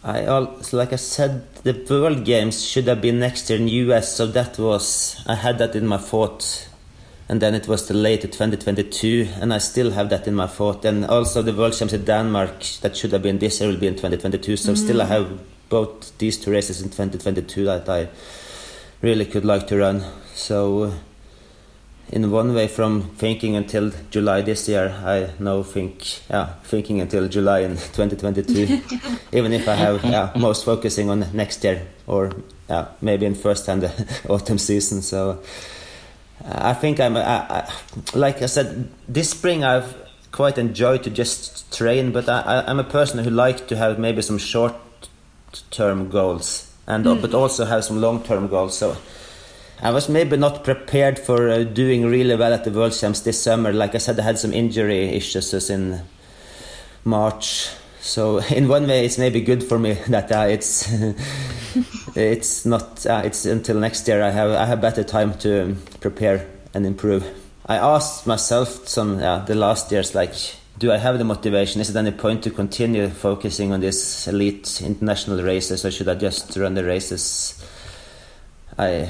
C: I also, like I said, the World Games should have been next year in US, so that was I had that in my thought, and then it was delayed to 2022, and I still have that in my thought. And also the World Champs in Denmark that should have been this year will be in 2022, so still I have both these two races in 2022 that I really could like to run. So. In one way, from thinking until July this year, I now think, yeah, thinking until July in (laughs) 2022 (laughs) even if I have yeah, most focusing on next year or yeah, maybe in first hand (laughs) autumn season. So uh, I think I'm I, I, like I said this spring I've quite enjoyed to just train, but I, I, I'm a person who likes to have maybe some short term goals and uh, but also have some long term goals. So. I was maybe not prepared for uh, doing really well at the World Champs this summer. Like I said, I had some injury issues in March. So (laughs) in one way, it's maybe good for me (laughs) that uh, it's (laughs) it's not uh, it's until next year. I have I have better time to prepare and improve. I asked myself some uh, the last years like, do I have the motivation? Is it any point to continue focusing on these elite international races, or should I just run the races I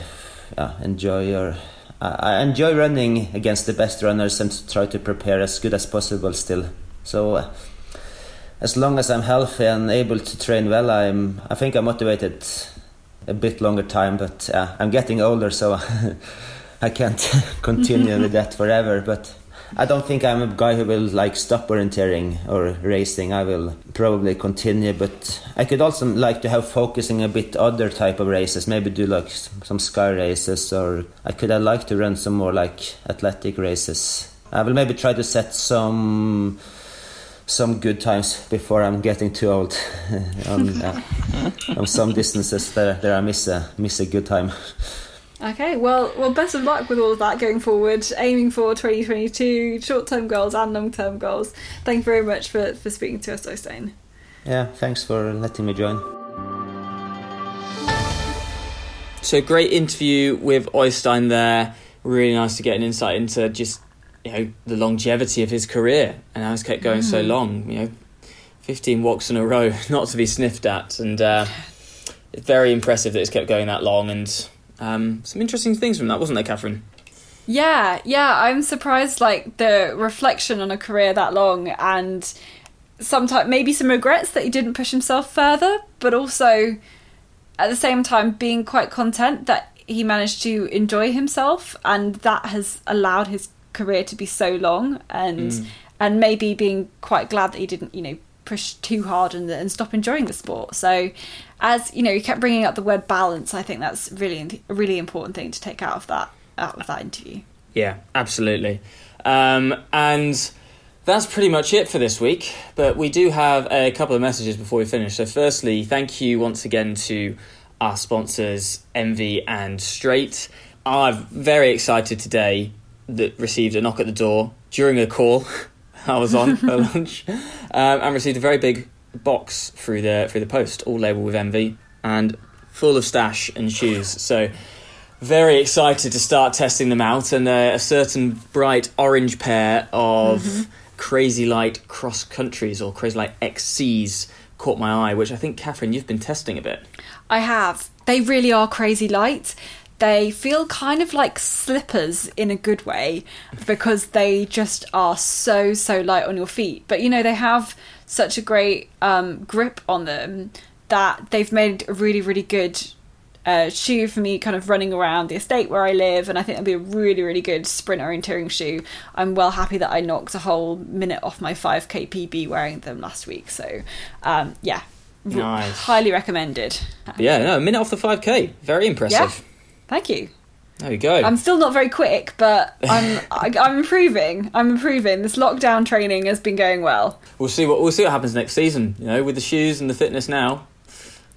C: uh, enjoy or I enjoy running against the best runners and try to prepare as good as possible still. So uh, as long as I'm healthy and able to train well, I'm I think I'm motivated a bit longer time. But uh, I'm getting older, so (laughs) I can't (laughs) continue with that forever. But I don't think I'm a guy who will like stop orienteering or racing. I will probably continue, but I could also like to have focusing a bit other type of races. Maybe do like some sky races, or I could I like to run some more like athletic races. I will maybe try to set some some good times before I'm getting too old (laughs) on, uh, on some distances there, there I miss a miss a good time. (laughs)
A: Okay, well, well, best of luck with all of that going forward. Aiming for 2022, short-term goals and long-term goals. Thank you very much for, for speaking to us, Øystein.
C: Yeah, thanks for letting me join.
B: So great interview with Øystein there. Really nice to get an insight into just you know the longevity of his career and how it's kept going so long. You know, fifteen WOCs in a row, (laughs) not to be sniffed at, and uh, it's very impressive that it's kept going that long. And um, some interesting things from that, wasn't there, Katherine?
A: Yeah, yeah, I'm surprised like the reflection on a career that long and sometimes maybe some regrets that he didn't push himself further, but also at the same time being quite content that he managed to enjoy himself, and that has allowed his career to be so long, and
B: Mm.
A: and maybe being quite glad that he didn't, you know, push too hard and, and stop enjoying the sport. So, as you know, you kept bringing up the word balance. I think that's really a really important thing to take out of that out of that interview.
B: Yeah, absolutely. Um, and that's pretty much it for this week. But we do have a couple of messages before we finish. So, firstly, thank you once again to our sponsors, Nvii and Straight. I'm very excited today that received a knock at the door during a call (laughs) I was on at (laughs) lunch um, and received a very big box through the through the post, all labelled with Nvii and full of stash and shoes. So very excited to start testing them out, and uh, a certain bright orange pair of Crazy Light cross countries or Crazy Light XCs caught my eye, which I think Katherine you've been testing a bit.
A: I have. They really are crazy light. They feel kind of like slippers in a good way because they just are so so light on your feet. But you know they have such a great um, grip on them that they've made a really really good uh, shoe for me, kind of running around the estate where I live, and I think it'll be a really really good sprint orienteering shoe. I'm well happy that I knocked a whole minute off my 5k PB wearing them last week. So um, yeah,
B: Nice.
A: highly recommended.
B: Yeah, no, a minute off the 5k. Very impressive.
A: Thank you.
B: There you go.
A: I'm still not very quick, but I'm (laughs) I, I'm improving. I'm improving. This lockdown training has been going well.
B: We'll see what we'll see what happens next season. You know, with the shoes and the fitness now.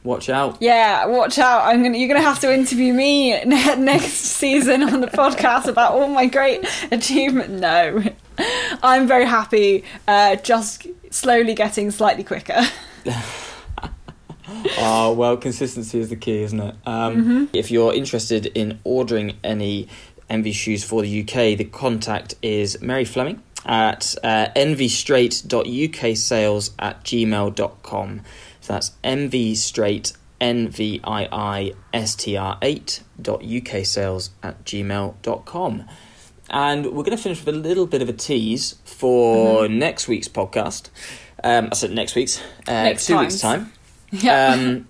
B: Watch out.
A: Yeah, watch out! I'm gonna you're gonna have to interview me (laughs) ne- next season on the podcast about all my great achievement. No, (laughs) I'm very happy. Uh, just slowly getting slightly quicker.
B: Oh, (gasps) well, consistency is the key, isn't it? Um, If you're interested in ordering any Nvii shoes for the UK, the contact is Mary Fleming at uh, nviistr8.uksales at gmail.com. So that's nviistr8, N-V-I-I-S-T-R 8 dot uksales at gmail.com. And we're going to finish with a little bit of a tease for next week's podcast. Um, I said next week's, uh,
A: Next
B: two weeks' time
A: Yeah. (laughs)
B: um,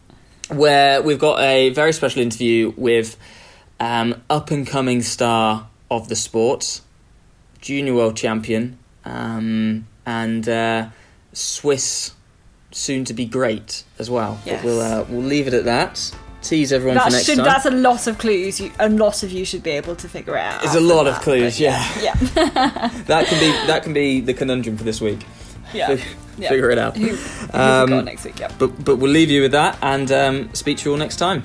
B: where we've got a very special interview with um, up and coming star of the sport, junior world champion, um, and uh, Swiss soon to be great as well.
A: Yes.
B: But we'll uh, we'll leave it at that. Tease everyone for next
A: should
B: time.
A: that's a lot of clues. You, a lot of you should be able to figure it out.
B: It's a lot of clues,
A: but
B: yeah.
A: yeah, (laughs)
B: that can be (laughs) that can be the conundrum for this week.
A: yeah. Yeah.
B: Figure it out. (laughs)
A: Who,
B: Um,
A: next week? Yeah.
B: But but we'll leave you with that and um, speak to you all next time.